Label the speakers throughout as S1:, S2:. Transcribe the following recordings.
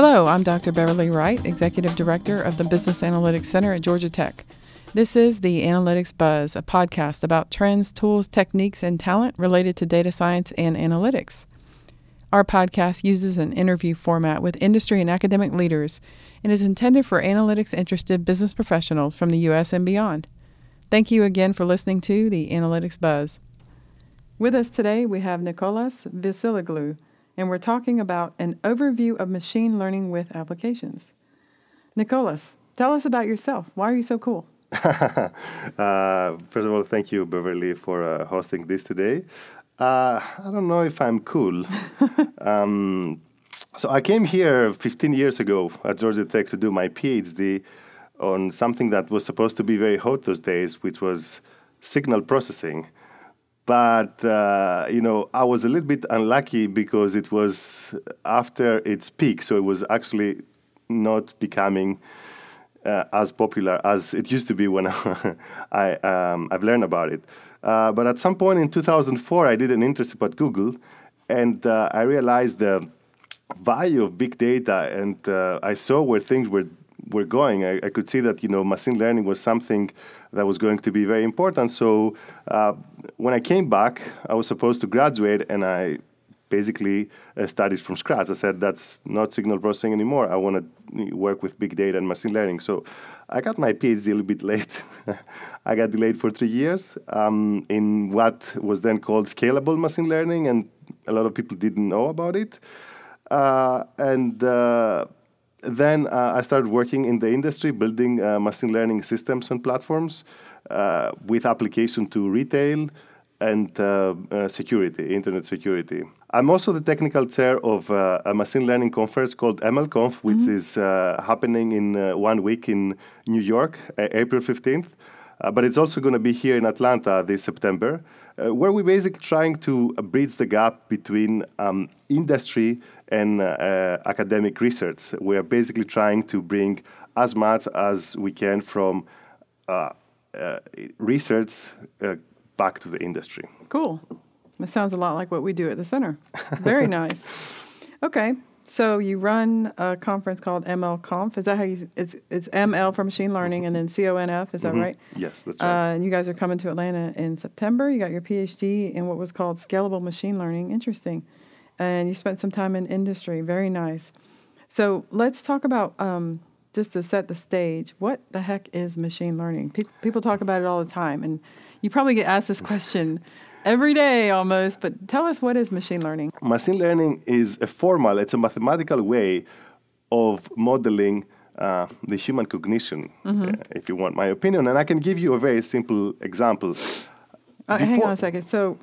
S1: Hello, I'm Dr. Beverly Wright, Executive Director of the Business Analytics Center at Georgia Tech. This is the Analytics Buzz, a podcast about trends, tools, techniques, and talent related to data science and analytics. Our podcast uses an interview format with industry and academic leaders and is intended for analytics interested business professionals from the U.S. and beyond. Thank you again for listening to the Analytics Buzz. With us today, we have Nicolas Vasiloglou, and we're talking about an overview of machine learning with applications. Nicolas, tell us about yourself. Why are you so cool? uh,
S2: first of all, thank you, Beverly, for uh, hosting this today. Uh, I don't know if I'm cool. um, so I came here 15 years ago at Georgia Tech to do my PhD on something that was supposed to be very hot those days, which was signal processing. But uh, you know, I was a little bit unlucky because it was after its peak, so it was actually not becoming uh, as popular as it used to be when I um, I've learned about it. Uh, but at some point in 2004, I did an internship at Google, and uh, I realized the value of big data, and uh, I saw where things were were going. I, I, could see that you know machine learning was something that was going to be very important. So uh, when I came back, I was supposed to graduate, and I basically uh, studied from scratch. I said that's not signal processing anymore. I want to work with big data and machine learning. So I got my PhD a little bit late. I got delayed for three years um, in what was then called scalable machine learning, and a lot of people didn't know about it. Uh, and uh, then uh, I started working in the industry, building uh, machine learning systems and platforms uh, with application to retail and uh, uh, security, internet security. I'm also the technical chair of uh, a machine learning conference called MLConf, which mm-hmm. is happening in one week in New York, April 15th. but it's also going to be here in Atlanta this September, where we're basically trying to bridge the gap between um, industry and uh, academic research. We are basically trying to bring as much as we can from uh, uh, research uh, back to the industry.
S1: Cool. That sounds a lot like what we do at the center. Very nice. Okay. So you run a conference called ML Conf. Is that how you? It's it's ML for machine learning, and then CONF. Is that mm-hmm. right?
S2: Yes, that's right.
S1: Uh, and you guys are coming to Atlanta in September. You got your PhD in what was called scalable machine learning. Interesting and you spent some time in industry. Very nice. So let's talk about um, just to set the stage. What the heck is machine learning? Pe- people talk about it all the time, and you probably get asked this question every day almost. But tell us what is machine learning?
S2: Machine learning is a formal. It's a mathematical way of modeling. Uh, the human cognition, mm-hmm. uh, if you want my opinion. And I can give you a very simple example.
S1: Uh, hang on a second. So,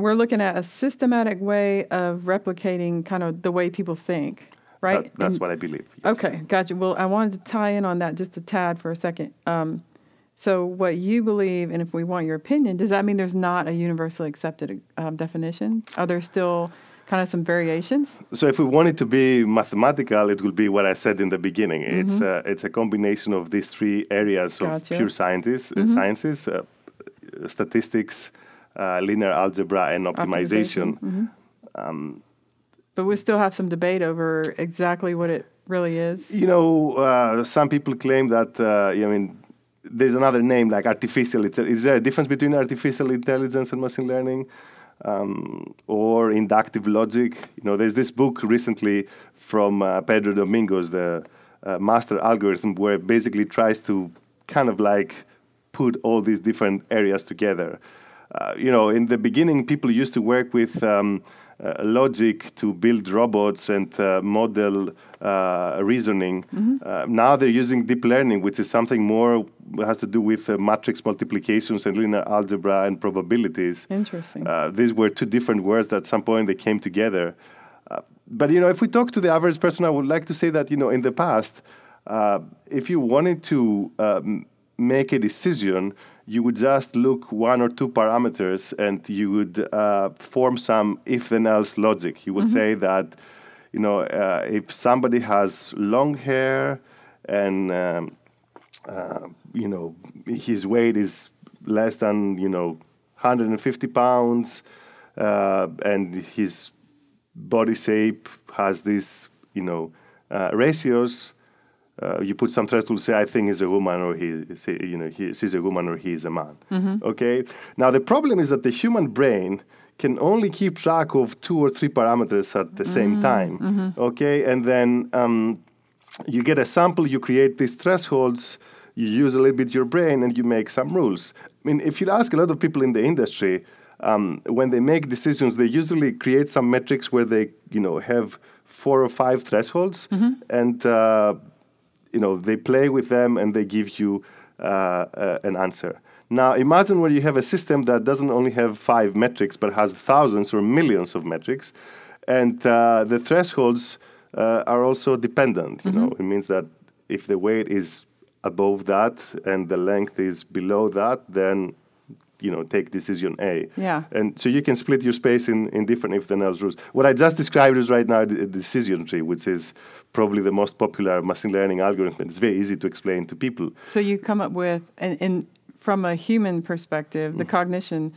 S1: we're looking at a systematic way of replicating kind of the way people think, right?
S2: That, that's and, what I believe.
S1: Yes. Okay, gotcha. Well, I wanted to tie in on that just a tad for a second. Um, so, what you believe, and if we want your opinion, does that mean there's not a universally accepted um, definition? Are there still kind of some variations?
S2: So, if we want it to be mathematical, it will be what I said in the beginning. Mm-hmm. It's a, it's a combination of these three areas gotcha. of pure scientists, mm-hmm. sciences, uh, statistics, uh, linear algebra and optimization. optimization. Mm-hmm. Um,
S1: but we still have some debate over exactly what it really is.
S2: You know, uh, some people claim that, uh, I mean, there's another name like artificial. Is there a difference between artificial intelligence and machine learning? Um, or inductive logic. You know, there's this book recently from uh, Pedro Domingos, the uh, master algorithm, where it basically tries to kind of like put all these different areas together. Uh, you know, in the beginning, people used to work with um, uh, logic to build robots and uh, model uh, reasoning. Mm-hmm. Uh, now they're using deep learning, which is something more has to do with matrix multiplications and linear algebra and probabilities.
S1: Interesting.
S2: these were two different words that at some point they came together. but you know, if we talk to the average person, I would like to say that you know, in the past, if you wanted to um, make a decision, you would just look one or two parameters and you would uh, form some if then else logic. You would mm-hmm. say that, you know, uh, if somebody has long hair and, um, uh, you know, his weight is less than, you know, 150 pounds uh, and his body shape has this, you know, uh, ratios. Uh, you put some threshold, say I think he's a woman, or he, say, you know, he, she's a woman, or he is a man. Okay. Now the problem is that the human brain can only keep track of two or three parameters at the same time. Okay, and then um, you get a sample, you create these thresholds, you use a little bit your brain, and you make some rules. I mean, if you ask a lot of people in the industry, um, when they make decisions, they usually create some metrics where they, you know, have four or five thresholds, and uh, you know they play with them and they give you uh, uh, an answer. Now imagine where you have a system that doesn't only have five metrics but has thousands or millions of metrics, and uh, the thresholds uh, are also dependent. You know, it means that if the weight is above that and the length is below that, then you know take decision A.
S1: Yeah.
S2: And so you can split your space in, in different if then else rules. What I just described is right now the decision tree, which is probably the most popular machine learning algorithm. It's very easy to explain to people.
S1: So you come up with, and, and from a human perspective, the mm. cognition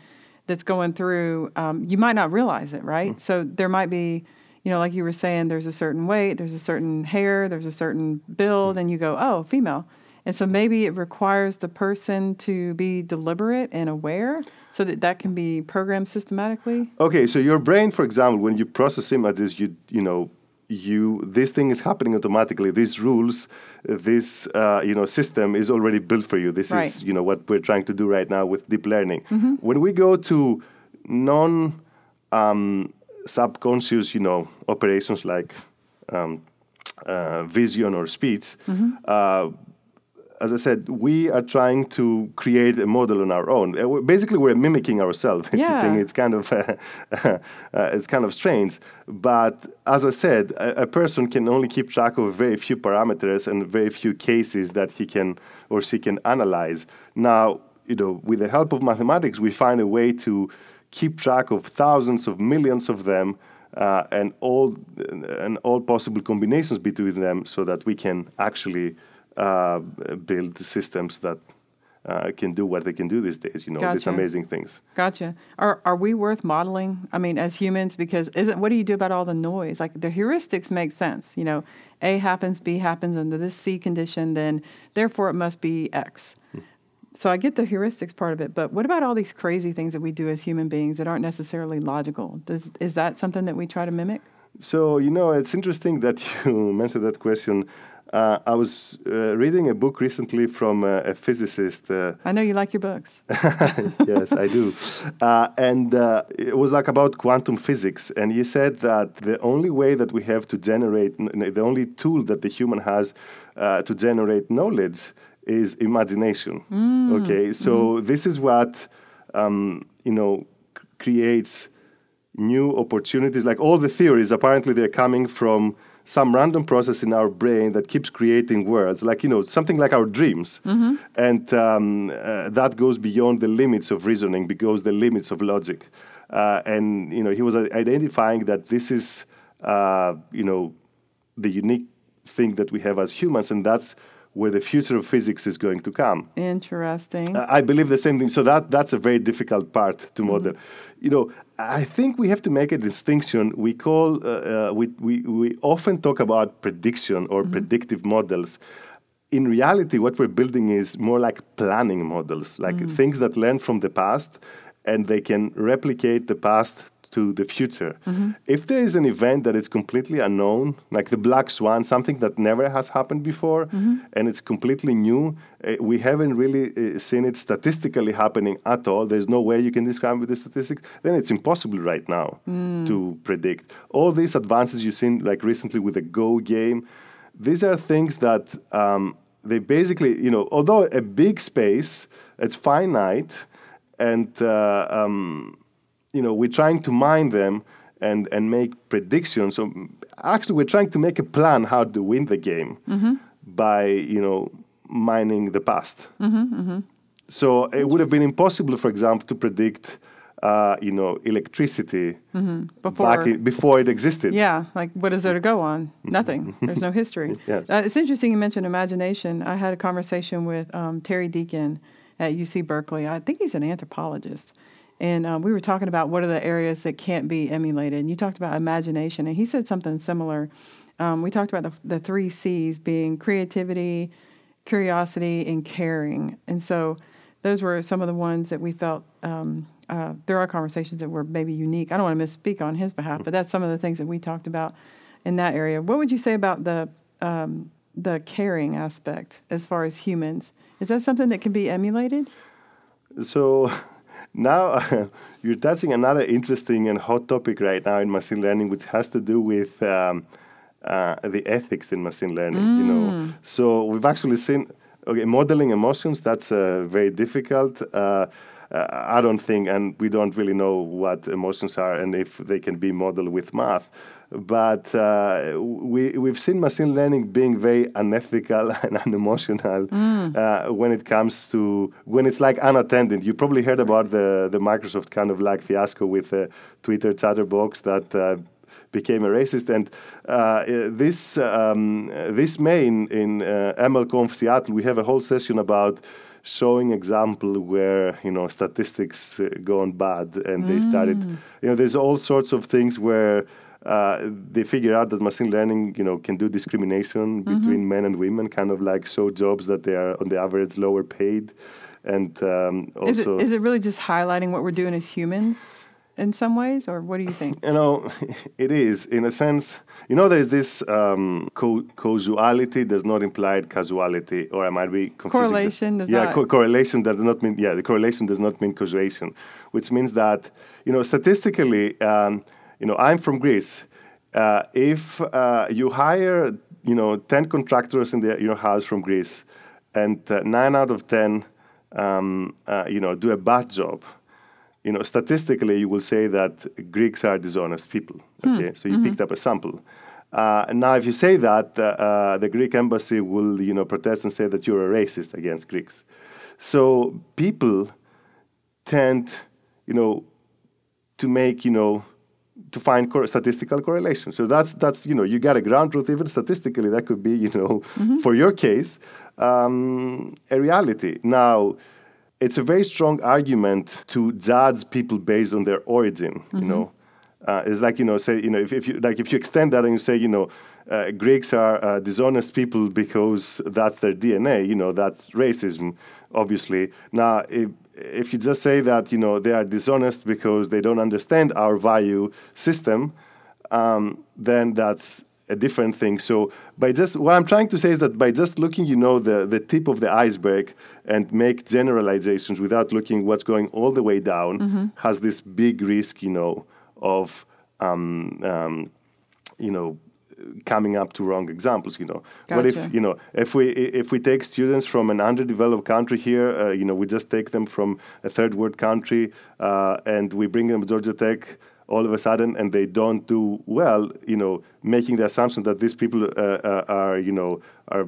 S1: that's going through, um, you might not realize it, right? Mm. So there might be, you know, like you were saying, there's a certain weight, there's a certain hair, there's a certain build, mm. and you go, oh, female. And so maybe it requires the person to be deliberate and aware so that that can be programmed systematically.
S2: Okay, so your brain, for example, when you process images, you you know you this thing is happening automatically. These rules, uh, this uh, you know system is already built for you. This is
S1: Right. Mm-hmm.
S2: you know what we're trying to do right now with deep learning. When we go to non um, subconscious, you know, operations like um, uh, vision or speech.
S1: Mm-hmm.
S2: Uh, as I said, we are trying to create a model on our own. Uh, we're- Basically, we're mimicking ourselves.
S1: Yeah.
S2: it's kind of uh, uh, it's kind of strange, but as I said, a, a person can only keep track of very few parameters and very few cases that he can or she can analyze. Now, you know, with the help of mathematics, we find a way to keep track of thousands of millions of them. Uh, and all and all possible combinations between them, so that we can actually uh, build systems that uh, can do what they can do these days. You know, these amazing things.
S1: Gotcha. Are are we worth modeling? I mean, as humans, because isn't what do you do about all the noise? Like the heuristics make sense. You know, A happens, B happens under this C condition, then therefore it must be X. So I get the heuristics part of it, but what about all these crazy things that we do as human beings that aren't necessarily logical? Does is that something that we try to mimic?
S2: So you know, it's interesting that you mentioned that question. Uh, I was uh, reading a book recently from uh, a physicist. Uh,
S1: I know you like your books.
S2: yes, I do. Uh, and uh, it was like about quantum physics. And he said that the only way that we have to generate, the only tool that the human has uh, to generate knowledge is imagination. Okay, so this is what, um, you know, creates new opportunities. Like all the theories, apparently they're coming from some random process in our brain that keeps creating worlds, like you know something like our dreams, and um, uh, that goes beyond the limits of reasoning, because the limits of logic. Uh, and you know he was identifying that this is uh, you know the unique thing that we have as humans, and that's where the future of physics is going to come.
S1: Interesting.
S2: I believe the same thing. So that that's a very difficult part
S1: Mm-hmm.
S2: to model. You know, I think we have to make a distinction. We call uh, uh, we, we we often talk about prediction or
S1: Mm-hmm.
S2: predictive models. In reality, what we're building is more like planning models, like
S1: Mm.
S2: things that learn from the past, and they can replicate the past to the future.
S1: Mm-hmm.
S2: If there is an event that is completely unknown, like the black swan, something that never has happened before,
S1: Mm-hmm.
S2: and it's completely new, uh, we haven't really uh, seen it statistically happening at all. There's no way you can describe with the statistics. Then it's impossible right now to predict. All these advances you've seen, like recently with the Go game, these are things that um, they basically, you know, although a big space, it's finite, and uh, um, you know we're trying to mine them and and make predictions. So mm, actually, we're trying to make a plan how to win the game by you know mining the past. So it would have been impossible, for example, to predict. Uh, you know, electricity
S1: Before-
S2: back in, before it existed.
S1: Yeah, like what is there to go on? Nothing. There's no history.
S2: Yes.
S1: Uh, it's interesting you mentioned imagination. I had a conversation with um, Terry Deacon at UC Berkeley. I think he's an anthropologist. And um, we were talking about what are the areas that can't be emulated. And you talked about imagination. And he said something similar um, we talked about the, the three C's being creativity, curiosity, and caring. And so those were some of the ones that we felt um, uh, there are conversations that were maybe unique. I don't want to misspeak on his behalf, but that's some of the things that we talked about in that area. What would you say about the um, the caring aspect as far as humans? Is that something that can be emulated?
S2: So now you're touching another interesting and hot topic right now in machine learning, which has to do with um, uh, the ethics in machine learning. Mm. You know, mm. so we've actually seen okay modeling emotions. That's uh, very difficult. Uh, uh, I don't think, and we don't really know what emotions are and if they can be modeled with math. But uh, we, we've seen machine learning being very unethical and unemotional mm. uh, when it comes to when it's like unattended. You probably heard about the, the Microsoft kind of like fiasco with a Twitter chatterbox that uh, became a racist. And uh, this um, this May in, in uh, MLConf Seattle, we have a whole session about showing example where you know statistics uh, gone bad and mm. they started mm. you know there's all sorts of things where uh, they figure out that machine learning, you know, can do discrimination mm-hmm. between men and women, kind of like show jobs that they are on the average lower paid, and um, also
S1: is it, is it really just highlighting what we're doing as humans? in some ways, or what do you think?
S2: You know, it is in a sense. You know, there's this um, co- causality does not imply causality, or I might be confusing.
S1: Correlation does
S2: yeah,
S1: not.
S2: Co- correlation does not mean yeah. The correlation does not mean causation, which means that you know statistically, um, you know, I'm from Greece. Uh, if uh, you hire you know ten contractors in the, your house from Greece, and uh, nine out of ten um, uh, you know do a bad job you know, statistically, you will say that Greeks are dishonest people. Hmm. Okay, mm. so you mm-hmm. picked up a sample. Uh, now, if you say that, uh, uh, the Greek embassy will, you know, protest and say that you're a racist against Greeks. So people tend, you know, to make, you know, to find cor- statistical correlation. So that's that's you know you get a ground truth even statistically that could be you know mm-hmm. for your case um, a reality. Now it's a very strong argument to judge people based on their origin. Mm-hmm. You know, uh, it's like you know, say you know, if, if you like, if you extend that and you say, you know, uh, Greeks are uh, dishonest people because that's their DNA. You know, that's racism, obviously. Now, if, if you just say that you know they are dishonest because they don't understand our value system, um, then that's a different thing. So by just what I'm trying to say is that by just looking, you know, the, the tip of the iceberg and make generalizations without looking what's going all the way down mm-hmm. has this big risk, you know, of um, um, you know coming up to wrong examples you know
S1: gotcha.
S2: what if you know if we if we take students from an underdeveloped country here uh, you know we just take them from a third world country uh, and we bring them to georgia tech all of a sudden and they don't do well, you know, making the assumption that these people uh, uh, are, you know, are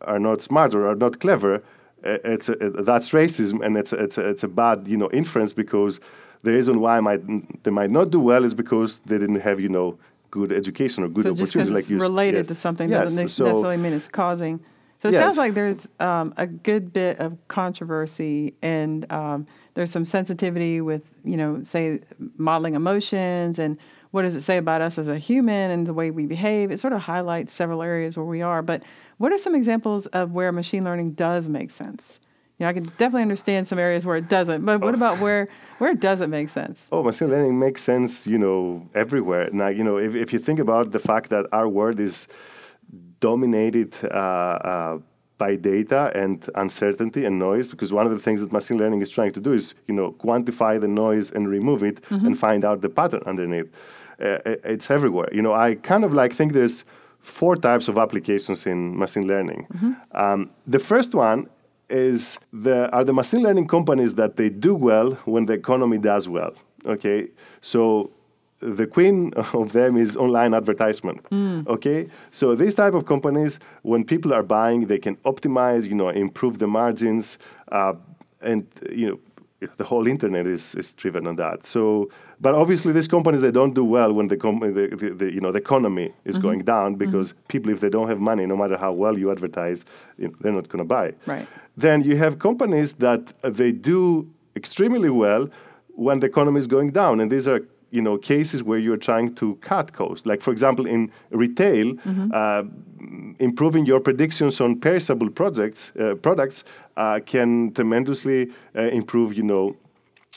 S2: are not smart or are not clever, uh, it's a, that's racism and it's a, it's a, it's a bad, you know, inference because the reason why might they might not do well is because they didn't have, you know, good education or good
S1: so
S2: opportunity.
S1: like
S2: you
S1: related
S2: yes.
S1: to something
S2: yes.
S1: doesn't
S2: so,
S1: necessarily mean it's causing. So it yes. sounds like there's um, a good bit of controversy and um, there's some sensitivity with, you know, say modeling emotions and what does it say about us as a human and the way we behave. It sort of highlights several areas where we are. But what are some examples of where machine learning does make sense? You know, I can definitely understand some areas where it doesn't, but what oh. about where where it doesn't make sense?
S2: Oh, machine learning makes sense, you know, everywhere. Now, you know, if, if you think about the fact that our world is dominated uh, uh, by data and uncertainty and noise because one of the things that machine learning is trying to do is you know quantify the noise and remove it mm-hmm. and find out the pattern underneath uh, it's everywhere you know i kind of like think there's four types of applications in machine learning mm-hmm. um, the first one is the are the machine learning companies that they do well when the economy does well okay so the queen of them is online advertisement mm. okay so these type of companies when people are buying they can optimize you know improve the margins uh, and you know the whole internet is, is driven on that so but obviously these companies they don't do well when the, com- the, the, the you know the economy is mm-hmm. going down because mm-hmm. people if they don't have money no matter how well you advertise you know, they're not going to buy
S1: right
S2: then you have companies that uh, they do extremely well when the economy is going down and these are you know cases where you're trying to cut costs. Like for example, in retail, uh, improving your predictions on perishable projects uh, products uh, can tremendously uh, improve. You know.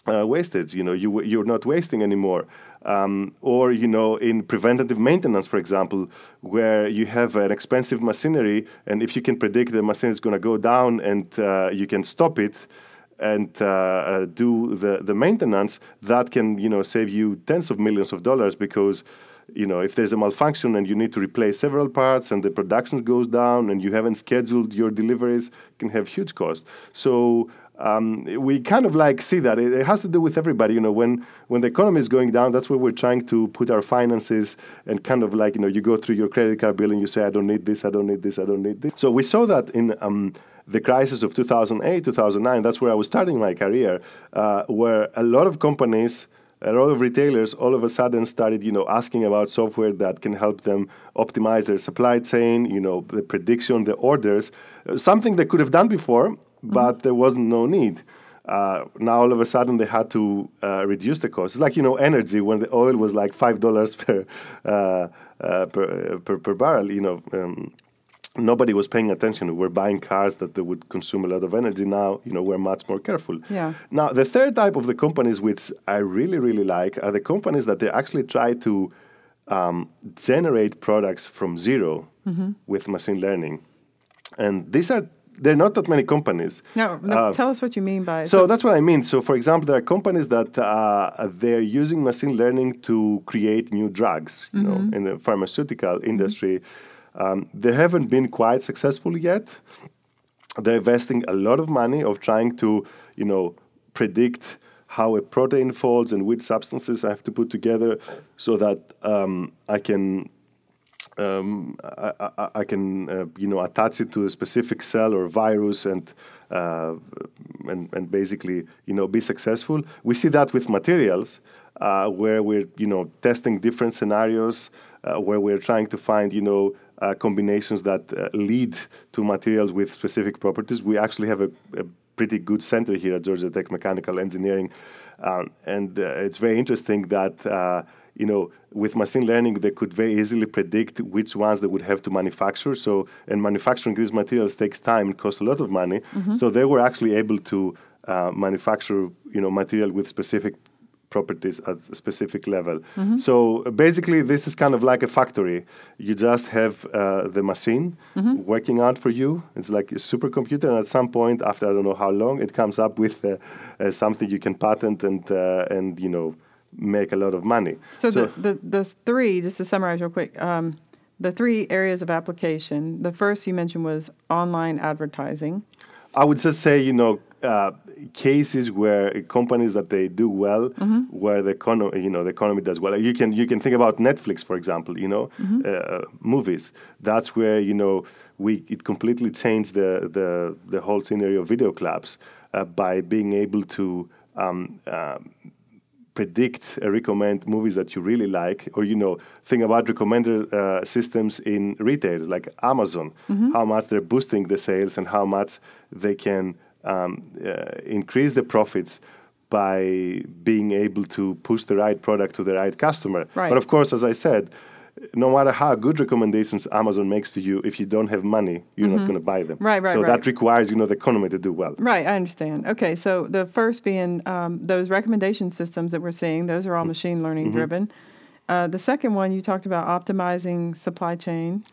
S2: Uh, wastage, you know, you you're not wasting anymore, um, or you know, in preventative maintenance, for example, where you have an expensive machinery, and if you can predict the machine is going to go down, and uh, you can stop it, and uh, uh, do the, the maintenance, that can you know save you tens of millions of dollars because you know if there's a malfunction and you need to replace several parts and the production goes down and you haven't scheduled your deliveries, can have huge cost. So um, we kind of like see that it, it, has to do with everybody. You know, when when the economy is going down, that's where we're trying to put our finances and kind of like you know you go through your credit card bill and you say I don't need this, I don't need this, I don't need this. So we saw that in. Um, the crisis of 2008, 2009, that's where I was starting my career, uh, where a lot of companies, a lot of retailers all of a sudden started, you know, asking about software that can help them optimize their supply chain, you know, the prediction, the orders, something they could have done before, but there wasn't no need. Uh, now all of a sudden they had to uh, reduce the cost. It's like you know energy when the oil was like five dollars per, uh, uh per, per, per barrel. You know. Um, nobody was paying attention. We were buying cars that they would consume a lot of energy. Now, you know, we're much more careful.
S1: Yeah.
S2: Now, the third type of the companies which I really, really like are the companies that they actually try to um, generate products from 0 mm-hmm. with machine learning, and these are there are not that many companies.
S1: No, no uh, tell us what you mean by.
S2: So, so, that's what I mean. So, for example, there are companies that uh, they're using machine learning to create new drugs. You mm-hmm. know, in the pharmaceutical mm-hmm. industry, um, they haven't been quite successful yet. They're investing a lot of money of trying to, you know, predict how a protein folds and which substances I have to put together so that um, I can um, I, I, I, can uh, you know attach it to a specific cell or virus and, uh, and and basically you know be successful. We see that with materials uh, where we're you know testing different scenarios uh, where we're trying to find you know uh, combinations that uh, lead to materials with specific properties. We actually have a, a pretty good center here at Georgia Tech Mechanical Engineering, um, and it's very interesting that you know, with machine learning, they could very easily predict which ones they would have to manufacture. So, and manufacturing these materials takes time and costs a lot of money. Mm-hmm. So they were actually able to uh, manufacture, you know, material with specific properties at a specific level. Mm-hmm. So basically, this is kind of like a factory. You just have uh, the machine mm-hmm. working out for you. It's like a supercomputer, and at some point, after I don't know how long, it comes up with uh, uh something you can patent and uh, and you know make a lot of money.
S1: So, so the, the, the three, just to summarize real quick, um, the three areas of application. The first you mentioned was online advertising.
S2: I would just say, you know, uh, cases where companies that they do well, mm-hmm. where the economy, you know, the economy does well. You can you can think about Netflix, for example. You know, mm-hmm. uh, movies. That's where you know we it completely changed the the the whole scenario of video clubs uh, by being able to um, um predict and recommend movies that you really like, or you know, think about recommender uh, systems in retail, like Amazon, mm-hmm. how much they're boosting the sales and how much they can um, uh, increase the profits by being able to push the right product to the right customer.
S1: Right.
S2: But of course, as I said, no matter how good recommendations Amazon makes to you, if you don't have money, you're mm-hmm. not going to buy them.
S1: Right, right.
S2: So
S1: right.
S2: that requires you know the economy to do well.
S1: Right, I understand. Okay, so the first being um, those recommendation systems that we're seeing; those are all mm-hmm. machine learning mm-hmm. driven. Uh, the second one you talked about optimizing supply chain.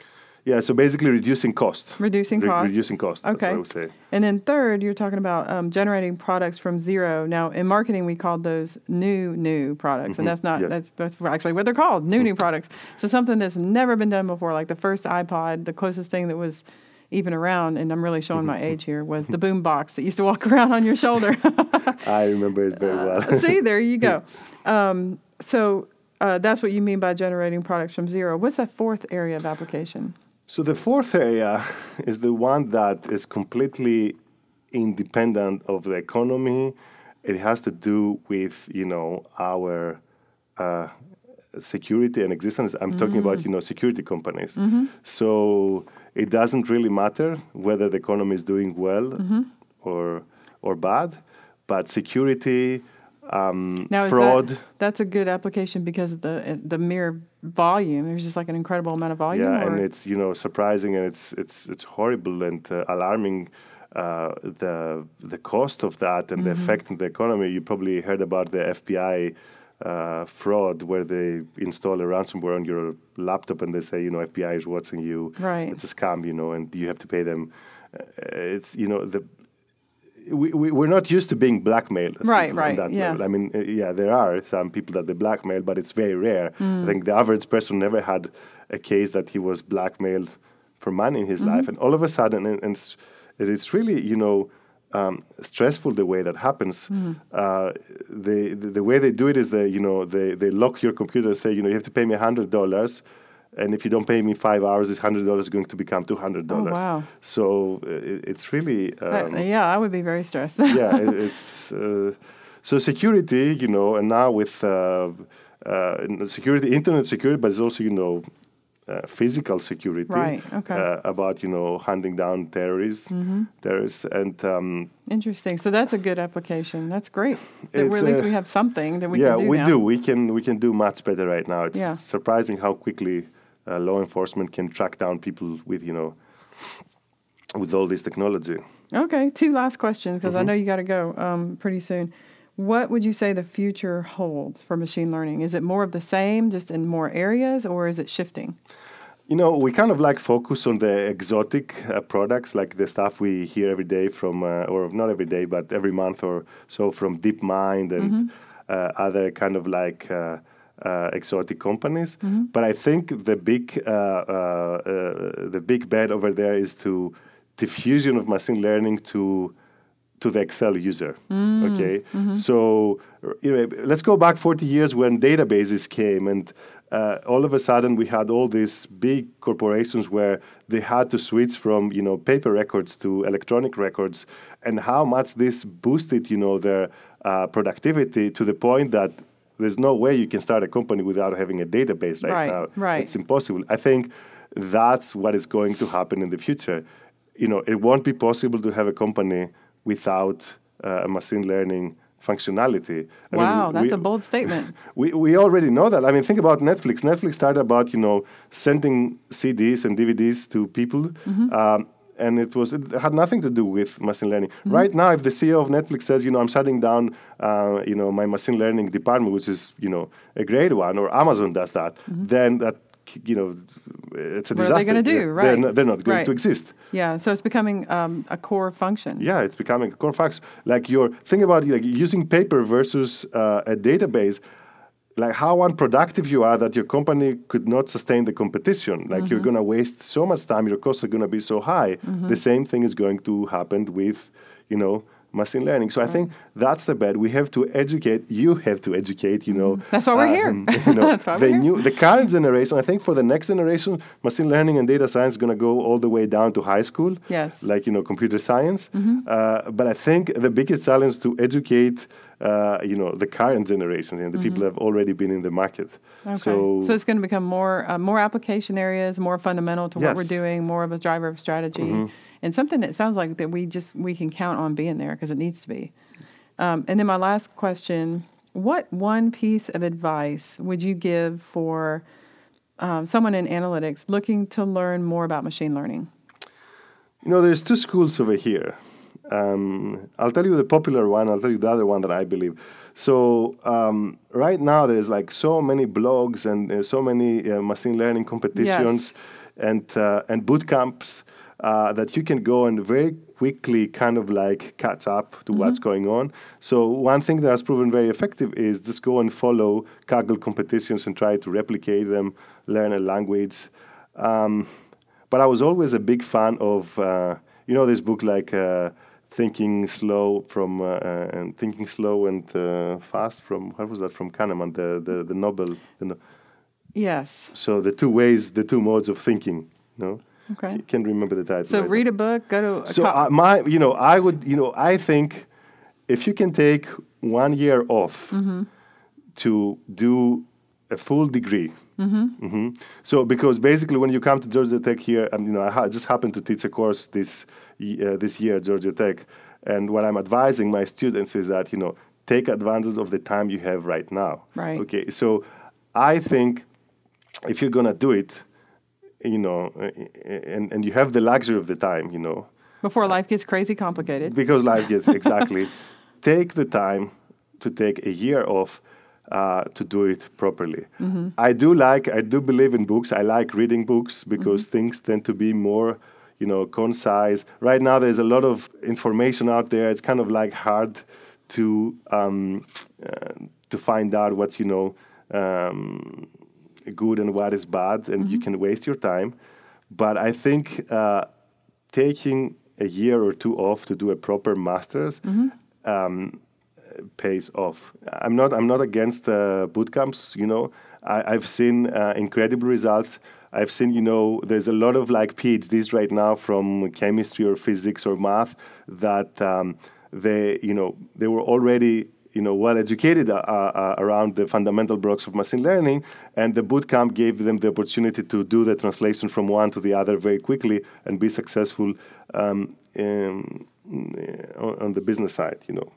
S2: Yeah, so basically reducing cost.
S1: Reducing cost.
S2: Re- reducing cost.
S1: Okay. That's
S2: what I would say.
S1: And then third, you're talking about um, generating products from zero. Now, in marketing, we called those new new products, mm-hmm. and that's not yes. that's that's actually what they're called, new new products. So something that's never been done before, like the first iPod, the closest thing that was even around, and I'm really showing my mm-hmm. age here, was the boom box that used to walk around on your shoulder.
S2: I remember it very well. Uh,
S1: see, there you go. Um, so uh, that's what you mean by generating products from zero. What's that fourth area of application?
S2: So the fourth area is the one that is completely independent of the economy. It has to do with you know our uh, security and existence. I'm mm-hmm. talking about mm. you know security companies. Mm-hmm. So it doesn't really matter whether the economy is doing well mm-hmm. or or bad, but security um,
S1: Now,
S2: fraud.
S1: that, that's a good application because of the the mere volume. There's just like an incredible amount of volume.
S2: yeah, and it's you know surprising and it's it's it's horrible and uh, alarming. Uh, the the cost of that and the
S1: Mm-hmm.
S2: effect on the economy. You probably heard about the FBI uh, fraud where they install a ransomware on your laptop and they say, you know, FBI is watching you.
S1: Right.
S2: It's a scam, you know, and you have to pay them. Uh, it's you know the. We, we, we're not used to being blackmailed. as
S1: Right, right,
S2: that
S1: yeah.
S2: level. I mean, uh, yeah, there are some people that they blackmail, but it's very rare.
S1: Mm.
S2: I think the average person never had a case that he was blackmailed for money in his
S1: Mm-hmm.
S2: life, and all of a sudden, and, and it's, really, you know, um, stressful the way that happens.
S1: Mm.
S2: Uh, the, the the way they do it is they, you know, they, they lock your computer and say, you know, you have to pay me hundred dollars, and if you don't pay me five hours, this hundred dollars is going to become two hundred dollars.
S1: Oh, wow.
S2: So uh, it, it's really.
S1: That-
S2: Um,
S1: yeah, I would be very stressed.
S2: yeah, it, it's uh, so security, you know, and now with uh, uh, security, internet security, but it's also you know. Uh, physical security,
S1: Right, okay. Mm-hmm.
S2: uh, about you know hunting down terrorists, terrorists, and um,
S1: Interesting. So that's a good application. That's great. That at least
S2: uh,
S1: we have something that we
S2: yeah,
S1: can do
S2: we
S1: now.
S2: do. We can we can do much better right now. It's
S1: Yeah.
S2: surprising how quickly uh, law enforcement can track down people with you know with all this technology.
S1: Okay, two last questions because
S2: Mm-hmm.
S1: I know you got to go um, pretty soon. What would you say the future holds for machine learning? Is it more of the same, just in more areas, or is it shifting?
S2: You know, we kind of like focus on the exotic uh, products, like the stuff we hear every day from, uh, or not every day, but every month or so from DeepMind and uh, other kind of like uh, exotic companies. But I think the big, uh, uh, uh, the big bet over there is to diffusion of machine learning to to the Excel user. Okay, so you know, let's go back 40 years when databases came, and uh, all of a sudden we had all these big corporations where they had to switch from you know paper records to electronic records, and how much this boosted you know their uh, productivity to the point that there's no way you can start a company without having a database right,
S1: Right,
S2: now.
S1: right.
S2: It's impossible. I think that's what is going to happen in the future. You know, it won't be possible to have a company without uh, machine learning functionality. I mean,
S1: Wow, that's
S2: we-
S1: a bold statement.
S2: we, we already know that. I mean, think about Netflix. Netflix started about you know sending CDs and DVDs to people,
S1: Mm-hmm.
S2: um, and it was it had nothing to do with machine learning.
S1: Mm-hmm.
S2: Right now, if the CEO of Netflix says, you know, I'm shutting down, uh, you know, my machine learning department, which is you know a great one, or Amazon does that, then that you know it's a
S1: Mm-hmm. What are they
S2: disaster.
S1: gonna do?
S2: They're
S1: Right.
S2: not, they're not going
S1: Right.
S2: to exist.
S1: Yeah, so it's becoming um, a core function.
S2: Yeah, it's becoming a core fact. Like your think about like using paper versus uh, a database. Like how unproductive you are that your company could not sustain the competition. Like you're
S1: Mm-hmm.
S2: going to waste so much time. Your costs are going to be so high. The same thing is going to happen with, you know, machine learning. So I think that's the bet. We have to educate. You have to educate. You know,
S1: Mm-hmm. That's why we're here.
S2: um, You know,
S1: That's why
S2: the
S1: we're here.
S2: new, the current generation. I think for the next generation, machine learning and data science is going to go all the way down to high school
S1: Yes. Mm-hmm.
S2: like you know computer science. Uh, but I think the biggest challenge to educate uh, you know the current generation and the people that have already been in the market.
S1: Mm-hmm. Okay.
S2: So,
S1: So, it's going to become more uh, more application areas, more fundamental to what we're
S2: Mm-hmm.
S1: doing, more of a driver of strategy, and something that sounds like that we just we can count on being there because it needs to be. Um, and then my last question: What one piece of advice would you give for um, someone in analytics looking to learn more about machine learning?
S2: you know, there's two schools over here. Um, I'll tell you the popular one. I'll tell you the other one that I believe. So um, right now there's like so many blogs and uh, so many uh, machine learning competitions and uh, and boot camps uh, that you can go and very quickly kind of like catch up to what's going on. So one thing that has proven very effective is just go and follow Kaggle competitions and try to replicate them, learn a language. Um, but I was always a big fan of uh, you know this book like uh, Thinking Slow from uh, uh, and Thinking Slow and uh, Fast from what was that from Kahneman the the, the Nobel the no-
S1: Yes.
S2: so the two ways the two modes of thinking You no
S1: Okay.
S2: Can't remember the title
S1: So
S2: right
S1: read a book, go to a
S2: so uh, my you know I would you know I think if you can take one year off
S1: Mm-hmm.
S2: to do a full degree Mhm. So because basically when you come to Georgia Tech here, um, you know, I ha- just happened to teach a course this uh, this year at Georgia Tech, and what I'm advising my students is that you know take advantage of the time you have right now.
S1: Right.
S2: Okay. So I think if you're gonna do it, you know, and and you have the luxury of the time, you know,
S1: before life gets crazy complicated.
S2: Because life gets exactly. take the time to take a year off uh, to do it properly. Mm-hmm. I do like, I do believe in books. I like reading books because mm-hmm. things tend to be more, you know, concise. Right now, there's a lot of information out there. It's kind of like hard to um, uh, to find out what's you know um, good and what is bad, and mm-hmm. you can waste your time. But I think uh, taking a year or two off to do a proper master's mm-hmm. um, pays off. I'm not I'm not against uh, boot camps. You know, I, have seen uh, incredible results. I've seen you know there's a lot of like PhDs right now from chemistry or physics or math that um, they you know they were already you know well educated uh, uh, around the fundamental blocks of machine learning and the bootcamp gave them the opportunity to do the translation from one to the other very quickly and be successful um, in, on, on the business side you know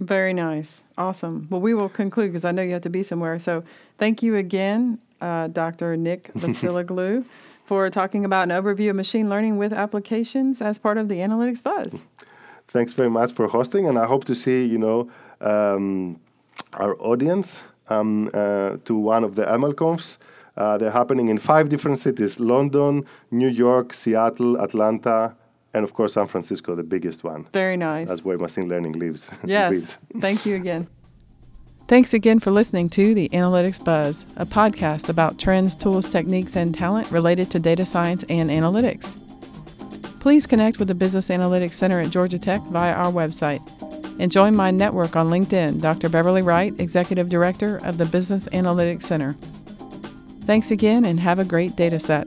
S1: very nice. Awesome. Well, we will conclude because I know you have to be somewhere. So thank you again, uh, Dr. Nick Vasiloglou, for talking about an overview of machine learning with applications as part of the Analytics Buzz.
S2: Thanks very much for hosting, and I hope to see you know um, our audience um, uh, to one of the MLConfs. Uh, they're happening in five different cities: London, New York, Seattle, Atlanta, and of course San Francisco, the biggest one.
S1: Very nice.
S2: That's where machine learning lives.
S1: Yes. Thank you again. Thanks again for listening to the Analytics Buzz, a podcast about trends, tools, techniques, and talent related to data science and analytics. Please connect with the Business Analytics Center at Georgia Tech via our website and join my network on LinkedIn, Dr. Beverly Wright, Executive Director of the Business Analytics Center. Thanks again and have a great data set.